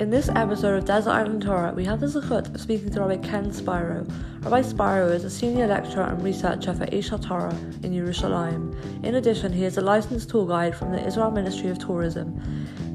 In this episode of Desert Island Torah, we have the zechut of speaking to Rabbi Ken Spiro. Rabbi Spiro is a senior lecturer and researcher for Aish HaTorah in Yerushalayim. In addition, he is a licensed tour guide from the Israel Ministry of Tourism.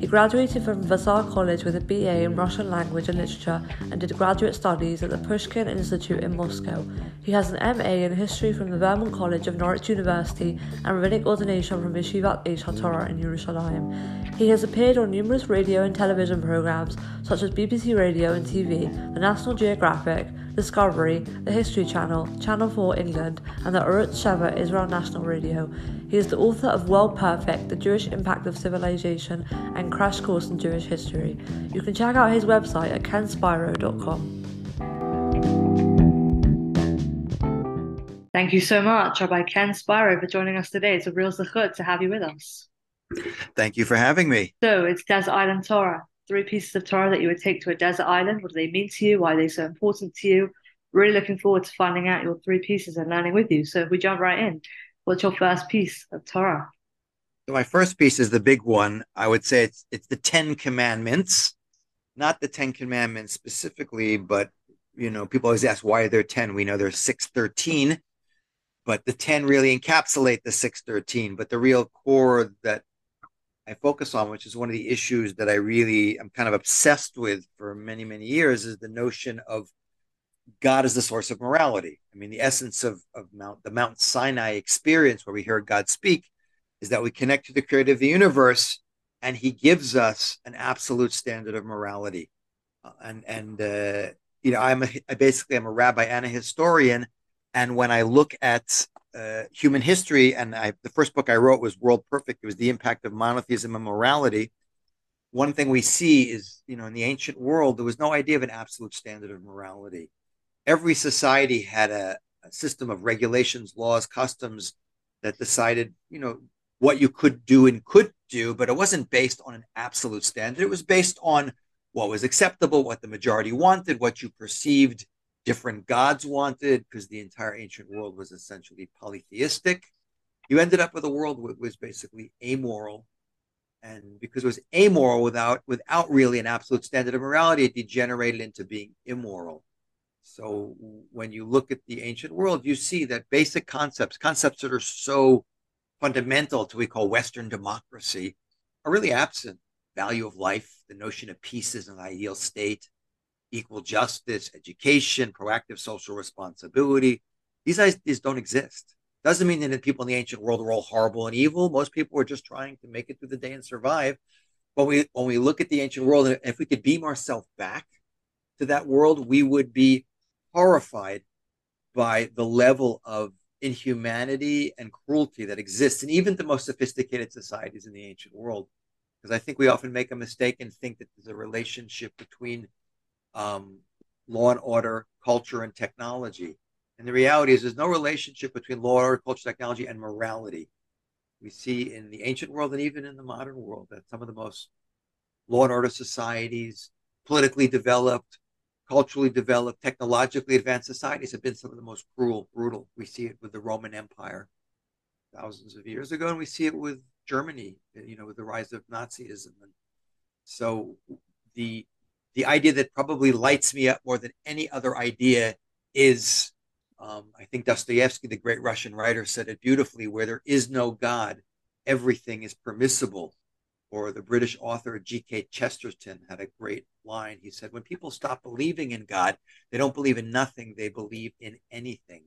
He graduated from Vassar College with a BA in Russian language and literature and did graduate studies at the Pushkin Institute in Moscow. He has an MA in history from the Vermont College of Norwich University and rabbinic ordination from Yeshivat Aish HaTorah in Yerushalayim. He has appeared on numerous radio and television programs such as BBC Radio and TV, the National Geographic, Discovery, the History Channel, Channel 4 England, and the Arutz Sheva Israel National Radio. He is the author of World Perfect, The Jewish Impact of Civilization, and Crash Course in Jewish History. You can check out his website at kenspiro.com. Thank you so much, Rabbi Ken Spiro, for joining us today. It's a real zechut to have you with us. Thank you for having me. So it's Desert Island Torah. Three pieces of Torah that you would take to a desert island. What do they mean to you? Why are they so important to you? Really looking forward to finding out your three pieces and learning with you. So if we jump right in, what's your first piece of Torah? So my first piece is the big one. I would say it's it's the Ten Commandments, not the Ten Commandments specifically, but you know, people always ask why are there ten? We know there's six thirteen but the 10 really encapsulate the 613 but the real core that i focus on which is one of the issues that i really am kind of obsessed with for many many years is the notion of god as the source of morality. I mean the essence of, of mount the mount sinai experience where we hear god speak is that we connect to the creator of the universe and he gives us an absolute standard of morality. Uh, and and uh, you know i'm a, I basically i'm a rabbi and a historian. And when I look at uh, human history, and I, the first book I wrote was World Perfect. It was the impact of monotheism and morality. One thing we see is, you know, in the ancient world, there was no idea of an absolute standard of morality. Every society had a, a system of regulations, laws, customs that decided, you know, what you could do and could do, but it wasn't based on an absolute standard. It was based on what was acceptable, what the majority wanted, what you perceived different gods wanted because the entire ancient world was essentially polytheistic. You ended up with a world that was basically amoral. And because it was amoral without without really an absolute standard of morality, it degenerated into being immoral. So when you look at the ancient world, you see that basic concepts, concepts that are so fundamental to what we call Western democracy, are really absent. Value of life, the notion of peace is an ideal state, equal justice, education, proactive social responsibility. These ideas don't exist. Doesn't mean that the people in the ancient world were all horrible and evil. Most people were just trying to make it through the day and survive. But we, when we look at the ancient world, and if we could beam ourselves back to that world, we would be horrified by the level of inhumanity and cruelty that exists in even the most sophisticated societies in the ancient world. Because I think we often make a mistake and think that there's a relationship between um, law and order, culture, and technology. And the reality is, there's no relationship between law and order, culture, technology, and morality. We see in the ancient world and even in the modern world that some of the most law and order societies, politically developed, culturally developed, technologically advanced societies have been some of the most cruel, brutal. We see it with the Roman Empire thousands of years ago, and we see it with Germany, you know, with the rise of Nazism. And so the the idea that probably lights me up more than any other idea is um, I think Dostoevsky, the great Russian writer, said it beautifully where there is no God, everything is permissible. Or the British author G.K. Chesterton had a great line. He said, When people stop believing in God, they don't believe in nothing, they believe in anything.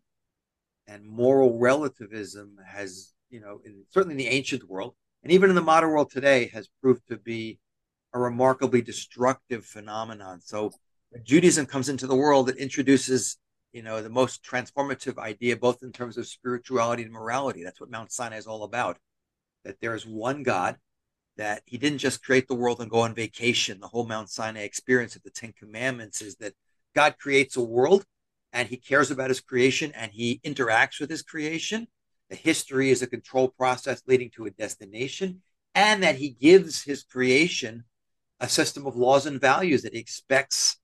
And moral relativism has, you know, in, certainly in the ancient world, and even in the modern world today, has proved to be a remarkably destructive phenomenon. So Judaism comes into the world, it introduces, you know, the most transformative idea, both in terms of spirituality and morality. That's what Mount Sinai is all about. That there is one God, that he didn't just create the world and go on vacation. The whole Mount Sinai experience of the Ten Commandments is that God creates a world and he cares about his creation and he interacts with his creation. The history is a control process leading to a destination, and that he gives his creation a system of laws and values that expects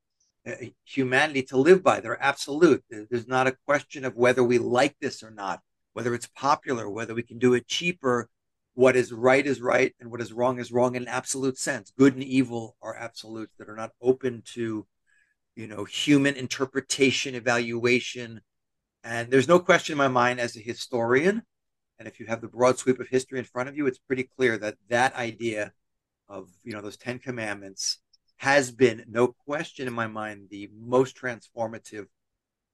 uh, humanity to live by. They're absolute. There's not a question of whether we like this or not, whether it's popular, whether we can do it cheaper what is right is right and what is wrong is wrong in an absolute sense. Good and evil are absolutes that are not open to, you know, human interpretation, evaluation. And there's no question in my mind as a historian, and if you have the broad sweep of history in front of you, it's pretty clear that that idea of, you know, those 10 commandments has been no question in my mind the most transformative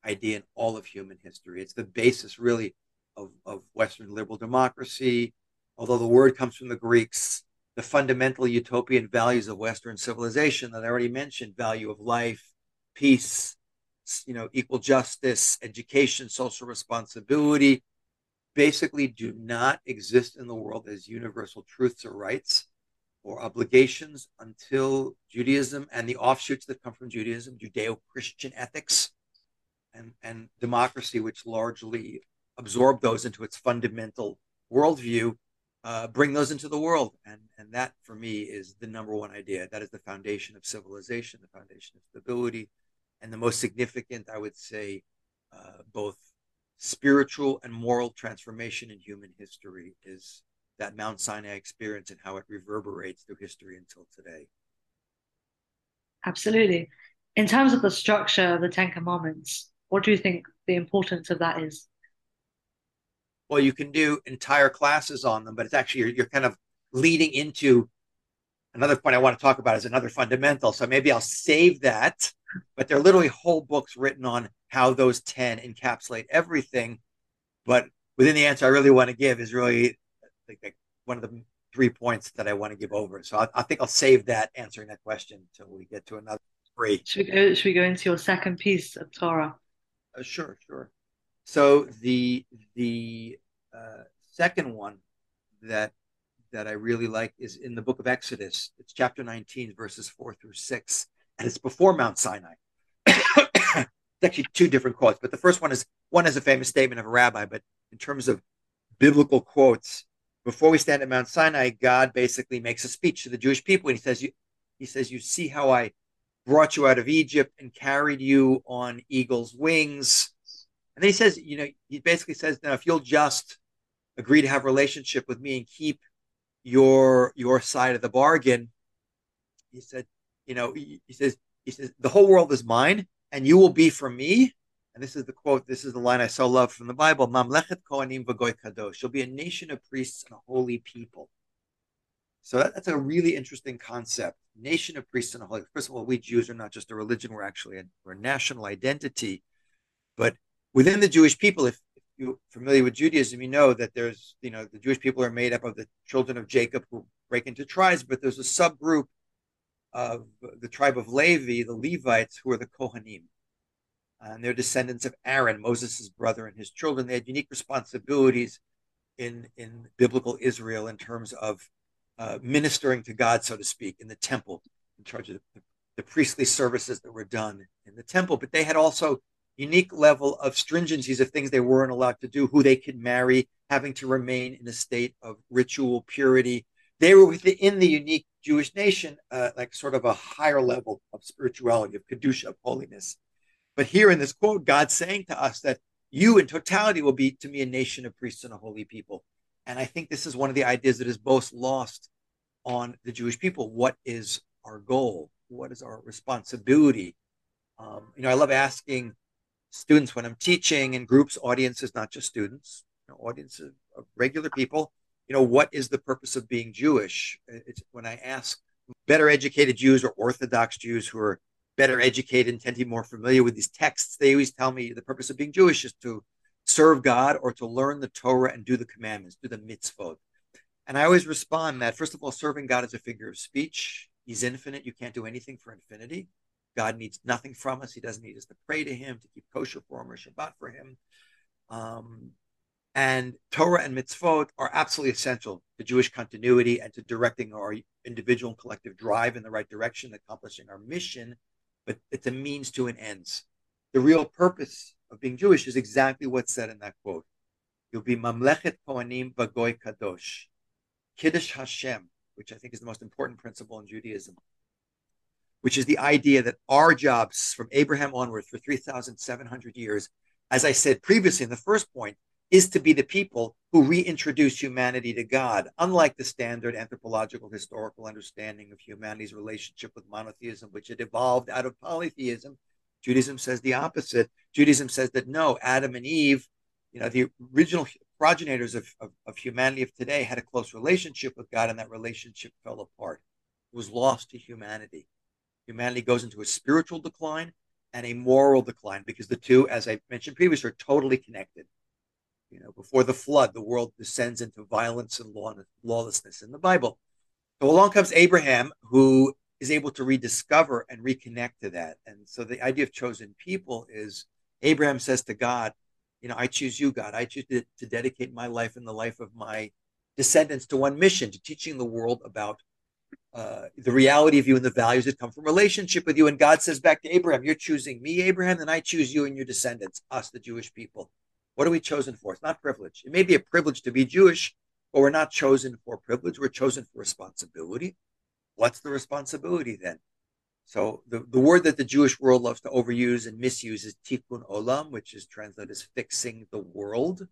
idea in all of human history. It's the basis really of, of Western liberal democracy, although the word comes from the Greeks, the fundamental utopian values of Western civilization that I already mentioned, value of life, peace, you know, equal justice, education, social responsibility, basically do not exist in the world as universal truths or rights or obligations until Judaism and the offshoots that come from Judaism, Judeo-Christian ethics and, and democracy, which largely absorb those into its fundamental worldview, uh, bring those into the world. And, and that, for me, is the number one idea. That is the foundation of civilization, the foundation of stability, and the most significant, I would say, uh, both spiritual and moral transformation in human history is that Mount Sinai experience and how it reverberates through history until today. Absolutely. In terms of the structure of the Ten Commandments, what do you think the importance of that is? well, you can do entire classes on them, but it's actually you're, you're kind of leading into another point I want to talk about is another fundamental. So maybe I'll save that. But there are literally whole books written on how those 10 encapsulate everything. But within the answer I really want to give is really like, one of the three points that I want to give over. So I, I think I'll save that answering that question until we get to another three. Should we go, should we go into your second piece of Torah? Uh, sure, sure. So the the uh, second one that that I really like is in the book of Exodus. It's chapter 19, verses 4 through 6, and it's before Mount Sinai. it's actually two different quotes, but the first one is one is a famous statement of a rabbi, but in terms of biblical quotes, before we stand at Mount Sinai, God basically makes a speech to the Jewish people, and he says, "You," he says, "You see how I brought you out of Egypt and carried you on eagle's wings." And then he says, you know, he basically says, now if you'll just agree to have relationship with me and keep your your side of the bargain, he said, you know, he, he says, he says, the whole world is mine, and you will be for me. And this is the quote. This is the line I so love from the Bible: "Mamlechet Kohanim v'goy kadosh." She'll be a nation of priests and a holy people. So that, that's a really interesting concept. Nation of priests and a holy. First of all, we Jews are not just a religion; we're actually a, we're a national identity. But within the Jewish people, if, if you're familiar with Judaism, you know that there's, you know, the Jewish people are made up of the children of Jacob who break into tribes, but there's a subgroup of the tribe of Levi, the Levites, who are the Kohanim. And they're descendants of Aaron, Moses' brother, and his children. They had unique responsibilities in, in biblical Israel in terms of uh, ministering to God, so to speak, in the temple, in charge of the, the priestly services that were done in the temple. But they had also unique level of stringencies of things they weren't allowed to do, who they could marry, having to remain in a state of ritual purity. They were within the unique Jewish nation, uh, like sort of a higher level of spirituality, of kedusha, of holiness. But here in this quote, God's saying to us that you in totality will be to me a nation of priests and a holy people. And I think this is one of the ideas that is most lost on the Jewish people. What is our goal? What is our responsibility? Um, you know, I love asking students when I'm teaching in groups, audiences, not just students, you know, audiences of regular people, you know, what is the purpose of being Jewish? It's when I ask better educated Jews or Orthodox Jews who are better educated and tend to be more familiar with these texts, they always tell me the purpose of being Jewish is to serve God or to learn the Torah and do the commandments, do the mitzvot. And I always respond that, first of all, serving God is a figure of speech. He's infinite. You can't do anything for infinity. God needs nothing from us. He doesn't need us to pray to Him, to keep kosher for Him or Shabbat for Him. Um, and Torah and mitzvot are absolutely essential to Jewish continuity and to directing our individual and collective drive in the right direction, accomplishing our mission. But it's a means to an ends. The real purpose of being Jewish is exactly what's said in that quote. You'll be Mamlechet Kohanim Vagoy Kadosh, Kiddush Hashem, which I think is the most important principle in Judaism which is the idea that our jobs from Abraham onwards for 3,700 years, as I said previously in the first point, is to be the people who reintroduce humanity to God, unlike the standard anthropological historical understanding of humanity's relationship with monotheism, which had evolved out of polytheism. Judaism says the opposite. Judaism says that no, Adam and Eve, you know, the original progenitors of, of, of humanity of today had a close relationship with God, and that relationship fell apart, it was lost to humanity. Humanity goes into a spiritual decline and a moral decline because the two, as I mentioned previously, are totally connected. You know, before the flood, the world descends into violence and lawlessness in the Bible. So along comes Abraham, who is able to rediscover and reconnect to that. And so the idea of chosen people is Abraham says to God, you know, I choose you, God. I choose to, to dedicate my life and the life of my descendants to one mission, to teaching the world about uh, the reality of you and the values that come from relationship with you. And God says back to Abraham, You're choosing me, Abraham, and I choose you and your descendants, us, the Jewish people. What are we chosen for? It's not privilege. It may be a privilege to be Jewish, but we're not chosen for privilege. We're chosen for responsibility. What's the responsibility then? So the, the word that the Jewish world loves to overuse and misuse is tikkun olam, which is translated as fixing the world,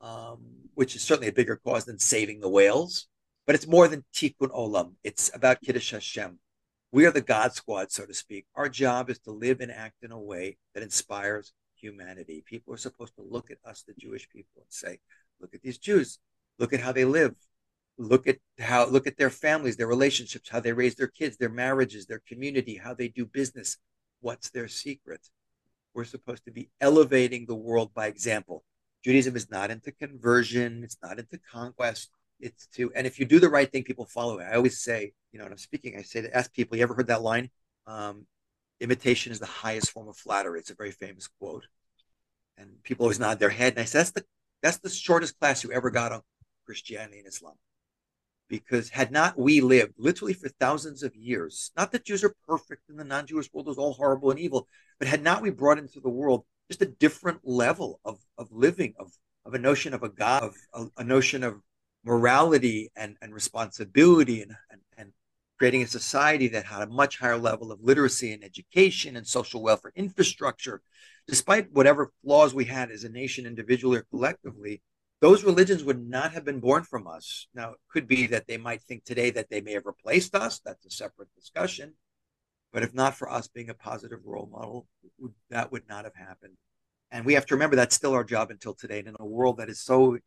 um, which is certainly a bigger cause than saving the whales. But it's more than tikkun olam. It's about kiddush Hashem. We are the God squad, so to speak. Our job is to live and act in a way that inspires humanity. People are supposed to look at us, the Jewish people, and say, look at these Jews. Look at how they live. Look at how look at their families, their relationships, how they raise their kids, their marriages, their community, how they do business. What's their secret? We're supposed to be elevating the world by example. Judaism is not into conversion, it's not into conquest. It's to and if you do the right thing, people follow it. I always say, you know, when I'm speaking, I say to ask people, you ever heard that line? Um, imitation is the highest form of flattery. It's a very famous quote. And people always nod their head. And I said, that's the that's the shortest class you ever got on Christianity and Islam. Because had not we lived literally for thousands of years, not that Jews are perfect and the non-Jewish world is all horrible and evil, but had not we brought into the world just a different level of, of living, of, of a notion of a God, of a, a notion of morality and, and responsibility and creating a society that had a much higher level of literacy and education and social welfare infrastructure, despite whatever flaws we had as a nation, individually or collectively, those religions would not have been born from us. Now, it could be that they might think today that they may have replaced us. That's a separate discussion. But if not for us being a positive role model, that would not have happened. And we have to remember that's still our job until today. And in a world that is so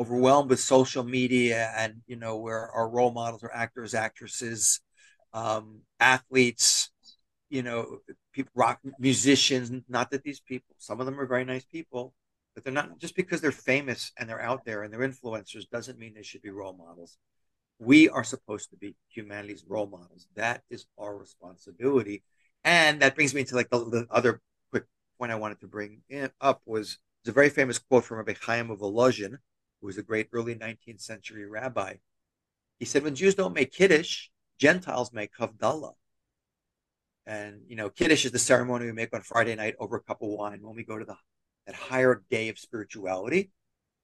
overwhelmed with social media and you know where our role models are actors actresses um, athletes you know people rock musicians not that these people some of them are very nice people but they're not just because they're famous and they're out there and they're influencers doesn't mean they should be role models. We are supposed to be humanity's role models. That is our responsibility. And that brings me to like the, the other quick point i wanted to bring in, up was there's a very famous quote from Rabbi Chaim of Volozhin, who was a great early 19th century rabbi. He said, when Jews don't make Kiddush, Gentiles make Havdalah. And, you know, Kiddush is the ceremony we make on Friday night over a cup of wine when we go to the that higher day of spirituality.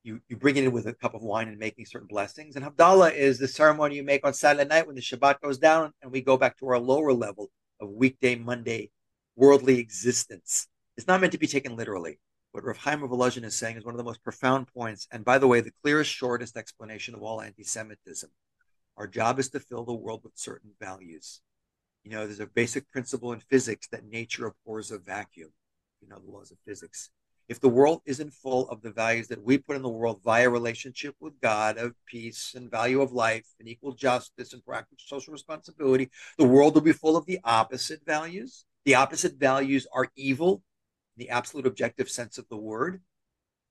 You, you bring it in with a cup of wine and making certain blessings. And Havdalah is the ceremony you make on Saturday night when the Shabbat goes down and we go back to our lower level of weekday, Monday, worldly existence. It's not meant to be taken literally what Rav Chaim of Volozhin is saying is one of the most profound points, and by the way, the clearest, shortest explanation of all anti-Semitism. Our job is to fill the world with certain values. You know, there's a basic principle in physics that nature abhors a vacuum. You know, the laws of physics. If the world isn't full of the values that we put in the world via relationship with God, of peace and value of life and equal justice and practical social responsibility, the world will be full of the opposite values. The opposite values are evil the absolute objective sense of the word.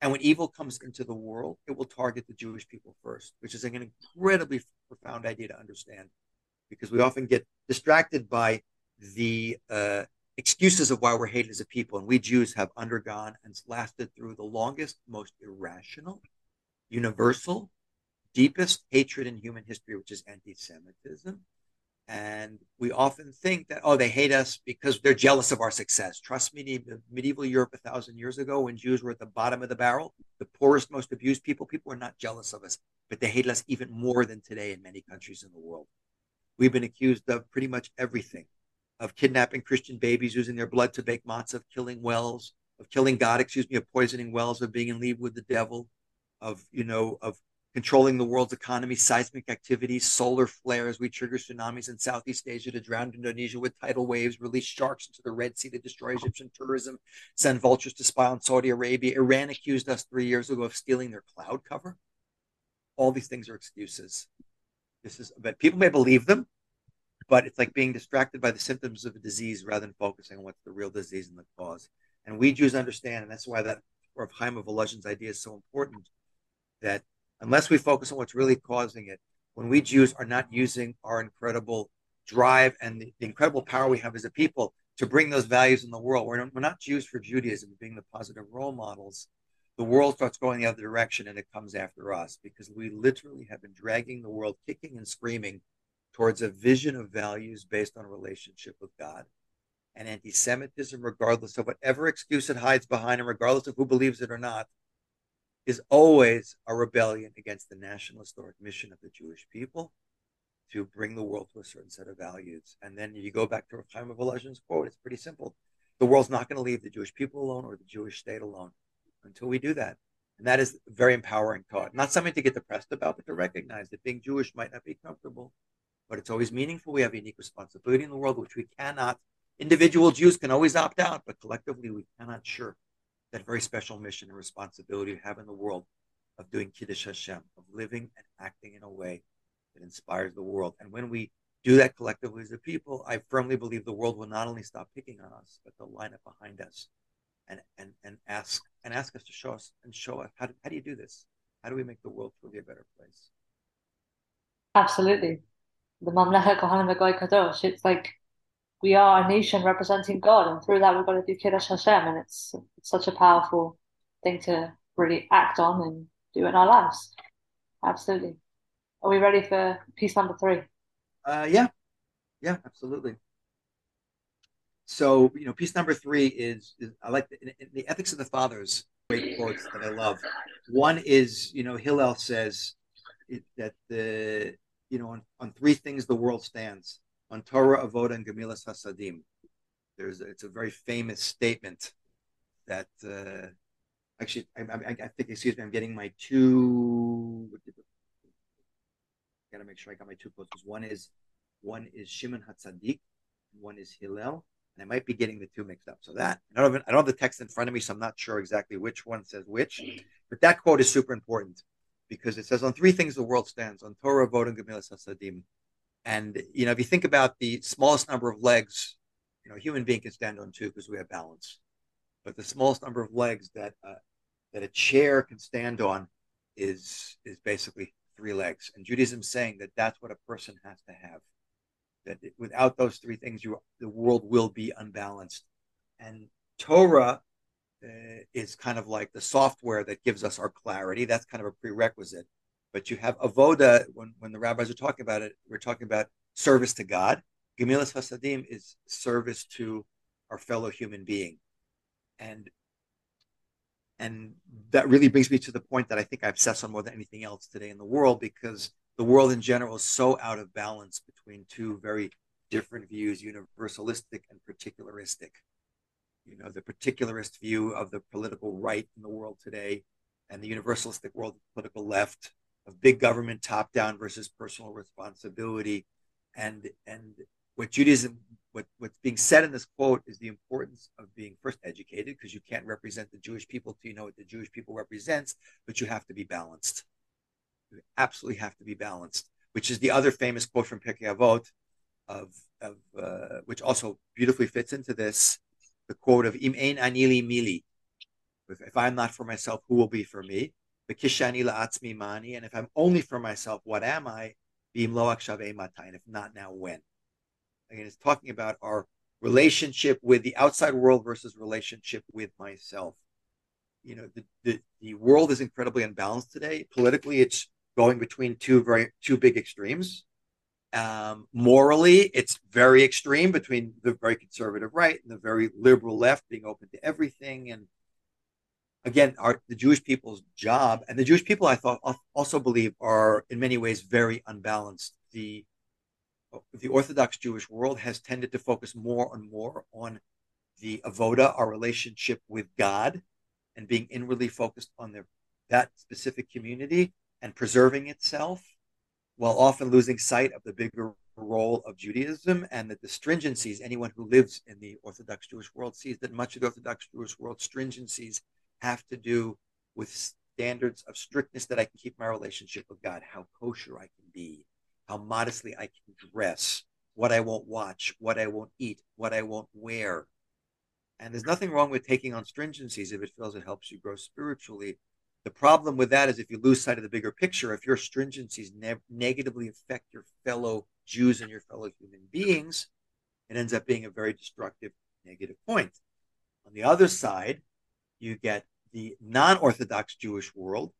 And when evil comes into the world, it will target the Jewish people first, which is an incredibly profound idea to understand because we often get distracted by the uh, excuses of why we're hated as a people. And we Jews have undergone and lasted through the longest, most irrational, universal, deepest hatred in human history, which is anti Semitism. And we often think that, oh, they hate us because they're jealous of our success. Trust me, medieval Europe a thousand years ago, when Jews were at the bottom of the barrel, the poorest, most abused people, people were not jealous of us, but they hate us even more than today in many countries in the world. We've been accused of pretty much everything of kidnapping Christian babies, using their blood to bake matzah, of killing wells, of killing God, excuse me, of poisoning wells, of being in league with the devil, of you know, of controlling the world's economy, seismic activities, solar flares. We trigger tsunamis in Southeast Asia to drown Indonesia with tidal waves, release sharks into the Red Sea to destroy Egyptian tourism, send vultures to spy on Saudi Arabia. Iran accused us three years ago of stealing their cloud cover. All these things are excuses. This is, but people may believe them, but it's like being distracted by the symptoms of a disease rather than focusing on what's the real disease and the cause. And we Jews understand, and that's why that of Chaim of idea is so important, that unless we focus on what's really causing it, when we Jews are not using our incredible drive and the, the incredible power we have as a people to bring those values in the world, we're not, we're not Jews for Judaism, being the positive role models. The world starts going the other direction and it comes after us because we literally have been dragging the world kicking and screaming towards a vision of values based on a relationship with God. And anti Semitism, regardless of whatever excuse it hides behind, and regardless of who believes it or not, is always a rebellion against the national historic mission of the Jewish people to bring the world to a certain set of values. And then you go back to Chaim of Volozhin's quote, it's pretty simple. The world's not going to leave the Jewish people alone or the Jewish state alone until we do that. And that is very empowering thought. Not something to get depressed about, but to recognize that being Jewish might not be comfortable, but it's always meaningful. We have unique responsibility in the world, which we cannot, individual Jews can always opt out, but collectively we cannot shirk that very special mission and responsibility we have in the world of doing Kiddush Hashem, of living and acting in a way that inspires the world. And when we do that collectively as a people, I firmly believe the world will not only stop picking on us, but they'll line up behind us and and and ask and ask us to show us and show us how do, how do you do this? How do we make the world truly a better place? Absolutely. The Mamlech Kohanim Kadosh. It's like we are a nation representing God, and through that we've got to do Kiddush Hashem, and it's, it's such a powerful thing to really act on and do in our lives. Absolutely. Are we ready for piece number three? Uh, yeah, yeah, absolutely. So you know, piece number three is, is I like the, the, ethics of the fathers. Great quotes that I love. One is you know Hillel says it, that the you know on, on three things the world stands on Torah, Avoda, and Gemilas Hasadim. There's it's a very famous statement that uh, actually I, I, I, think excuse me I'm getting my two. Got to make sure I got my two quotes. One is one is Shimon Hatzadik, one is Hillel, and I might be getting the two mixed up. So that I don't I don't have the text in front of me, so I'm not sure exactly which one says which. But that quote is super important because it says on three things the world stands on Torah, Avoda, and Gemilas Hasadim. And you know, if you think about the smallest number of legs, you know, a human being can stand on two because we have balance. But the smallest number of legs that uh, that a chair can stand on is is basically three legs. And Judaism is saying that that's what a person has to have. That without those three things, you the world will be unbalanced. And Torah uh, is kind of like the software that gives us our clarity. That's kind of a prerequisite. But you have avoda when, when the rabbis are talking about it, we're talking about service to God. Gemilas Hasadim is service to our fellow human being. And and that really brings me to the point that I think I obsess on more than anything else today in the world because the world in general is so out of balance between two very different views, universalistic and particularistic. You know, the particularist view of the political right in the world today and the universalistic world of the political left of big government top down versus personal responsibility. And and what judaism what, what's being said in this quote is the importance of being first educated because you can't represent the jewish people till you know what the jewish people represents but you have to be balanced. You absolutely have to be balanced which is the other famous quote from Pirkei Avot of, of uh, which also beautifully fits into this the quote of im ein anili mili. If, if i'm not for myself who will be for me Kishani la'atzmi mani, and if I'm only for myself, what am I? And if not now, when? Again, it's talking about our relationship with the outside world versus relationship with myself. You know, the, the, the world is incredibly unbalanced today. Politically, it's going between two very two big extremes. Um, morally, it's very extreme between the very conservative right and the very liberal left, being open to everything and again, our, the Jewish people's job, and the Jewish people, I thought, also believe are in many ways very unbalanced. The the Orthodox Jewish world has tended to focus more and more on the avoda, our relationship with God, and being inwardly focused on their, that specific community and preserving itself, while often losing sight of the bigger role of Judaism and that the stringencies, anyone who lives in the Orthodox Jewish world sees that much of the Orthodox Jewish world stringencies have to do with standards of strictness that I can keep my relationship with God, how kosher I can be, how modestly I can dress, what I won't watch, what I won't eat, what I won't wear. And there's nothing wrong with taking on stringencies if it feels it helps you grow spiritually. The problem with that is if you lose sight of the bigger picture, if your stringencies ne- negatively affect your fellow Jews and your fellow human beings, it ends up being a very destructive negative point. On the other side, you get the non Orthodox Jewish world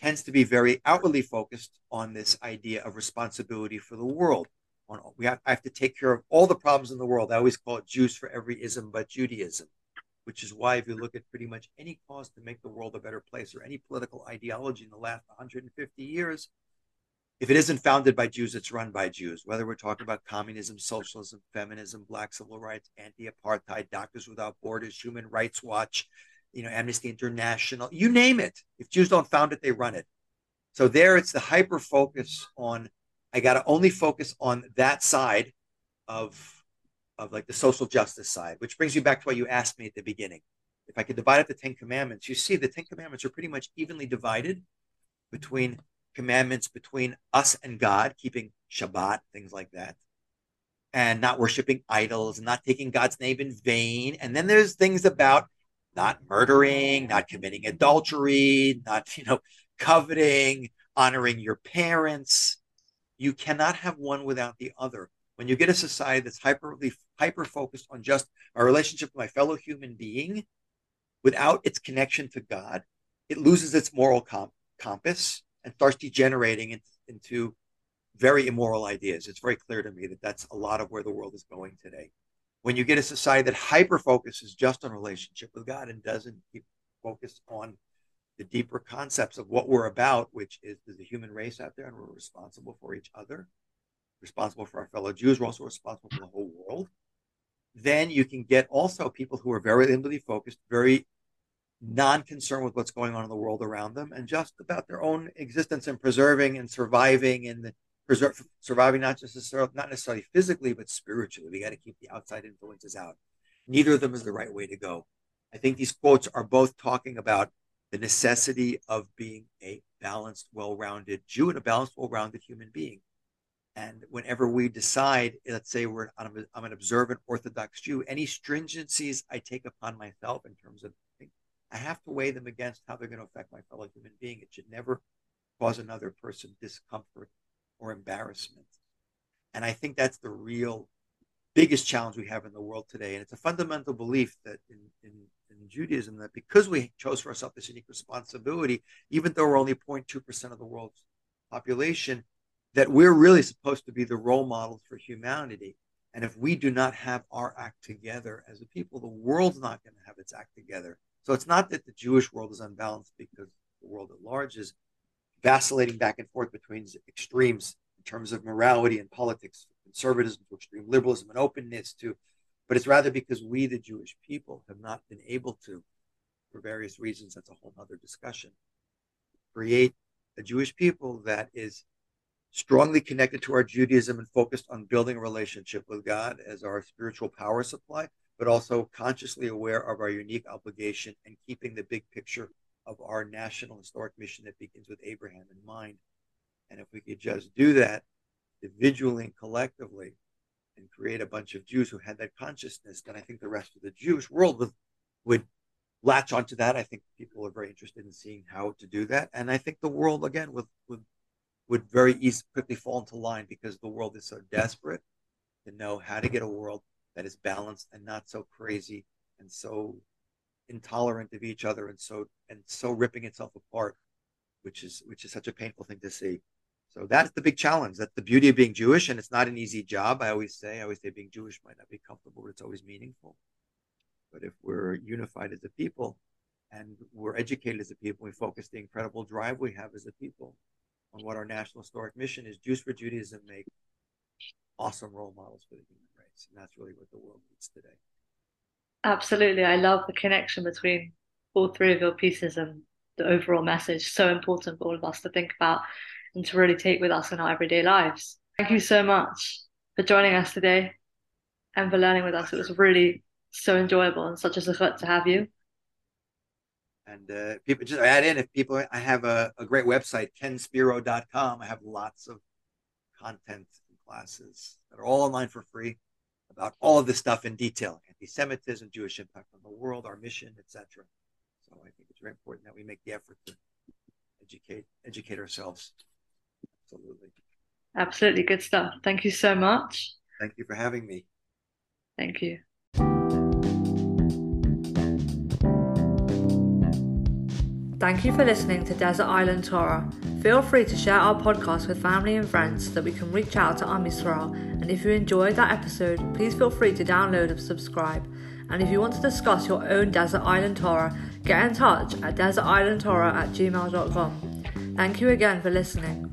tends to be very outwardly focused on this idea of responsibility for the world. On, we have, I have to take care of all the problems in the world. I always call it Jews for every ism but Judaism, which is why if you look at pretty much any cause to make the world a better place or any political ideology in the last 150 years, if it isn't founded by Jews, it's run by Jews. Whether we're talking about communism, socialism, feminism, black civil rights, anti-apartheid, Doctors Without Borders, Human Rights Watch, you know, Amnesty International, you name it. If Jews don't found it, they run it. So there, it's the hyper focus on. I got to only focus on that side of of like the social justice side, which brings you back to what you asked me at the beginning. If I could divide up the Ten Commandments, you see the Ten Commandments are pretty much evenly divided between commandments between us and God, keeping Shabbat, things like that, and not worshiping idols and not taking God's name in vain. And then there's things about not murdering, not committing adultery, not, you know, coveting, honoring your parents. You cannot have one without the other. When you get a society that's hyperly hyper focused on just a relationship with my fellow human being, without its connection to God, it loses its moral comp- compass and starts degenerating into, into very immoral ideas. It's very clear to me that that's a lot of where the world is going today when you get a society that hyper focuses just on relationship with God and doesn't keep focus on the deeper concepts of what we're about, which is there's a human race out there and we're responsible for each other, responsible for our fellow Jews, we're also responsible for the whole world. Then you can get also people who are very inwardly focused, very non-concerned with what's going on in the world around them, and just about their own existence and preserving and surviving and the preserve, surviving not just necessarily, not necessarily physically, but spiritually. We got to keep the outside influences out. Neither of them is the right way to go. I think these quotes are both talking about the necessity of being a balanced, well-rounded Jew and a balanced, well-rounded human being. And whenever we decide, let's say we're I'm, I'm an observant Orthodox Jew, any stringencies I take upon myself in terms of I have to weigh them against how they're going to affect my fellow human being. It should never cause another person discomfort or embarrassment. And I think that's the real biggest challenge we have in the world today. And it's a fundamental belief that in, in, in Judaism that because we chose for ourselves this unique responsibility, even though we're only 0.2% of the world's population, that we're really supposed to be the role models for humanity. And if we do not have our act together as a people, the world's not going to have its act together. So it's not that the Jewish world is unbalanced because the world at large is vacillating back and forth between extremes in terms of morality and politics, conservatism to extreme liberalism and openness to, but it's rather because we, the Jewish people, have not been able to, for various reasons, that's a whole other discussion, create a Jewish people that is strongly connected to our Judaism and focused on building a relationship with God as our spiritual power supply, but also consciously aware of our unique obligation and keeping the big picture of our national historic mission that begins with Abraham in mind. And if we could just do that individually and collectively and create a bunch of Jews who had that consciousness, then I think the rest of the Jewish world would, would latch onto that. I think people are very interested in seeing how to do that. And I think the world, again, would, would, would very easily quickly fall into line because the world is so desperate to know how to get a world that is balanced and not so crazy and so intolerant of each other and so and so ripping itself apart, which is which is such a painful thing to see. So that's the big challenge. That's the beauty of being Jewish, and it's not an easy job. I always say, I always say, being Jewish might not be comfortable, but it's always meaningful. But if we're unified as a people, and we're educated as a people, we focus the incredible drive we have as a people on what our national historic mission is. Jews for Judaism make awesome role models for the human race, and that's really what the world needs today. Absolutely. I love the connection between all three of your pieces and the overall message. So important for all of us to think about and to really take with us in our everyday lives. Thank you so much for joining us today and for learning with us. It was really so enjoyable and such a zechut to have you. And uh, people just add in if people, I have a, a great website, kenspiro.com. I have lots of content and classes that are all online for free about all of this stuff in detail anti-Semitism, Jewish impact on the world, our mission, etc. So I think it's very important that we make the effort to educate educate ourselves. Absolutely. Absolutely good stuff. Thank you so much. Thank you for having me. Thank you. Thank you for listening to Desert Island Torah. Feel free to share our podcast with family and friends so that we can reach out to Am Yisrael. And if you enjoyed that episode, please feel free to download and subscribe. And if you want to discuss your own Desert Island Torah, get in touch at desertislandtorah at gmail.com. Thank you again for listening.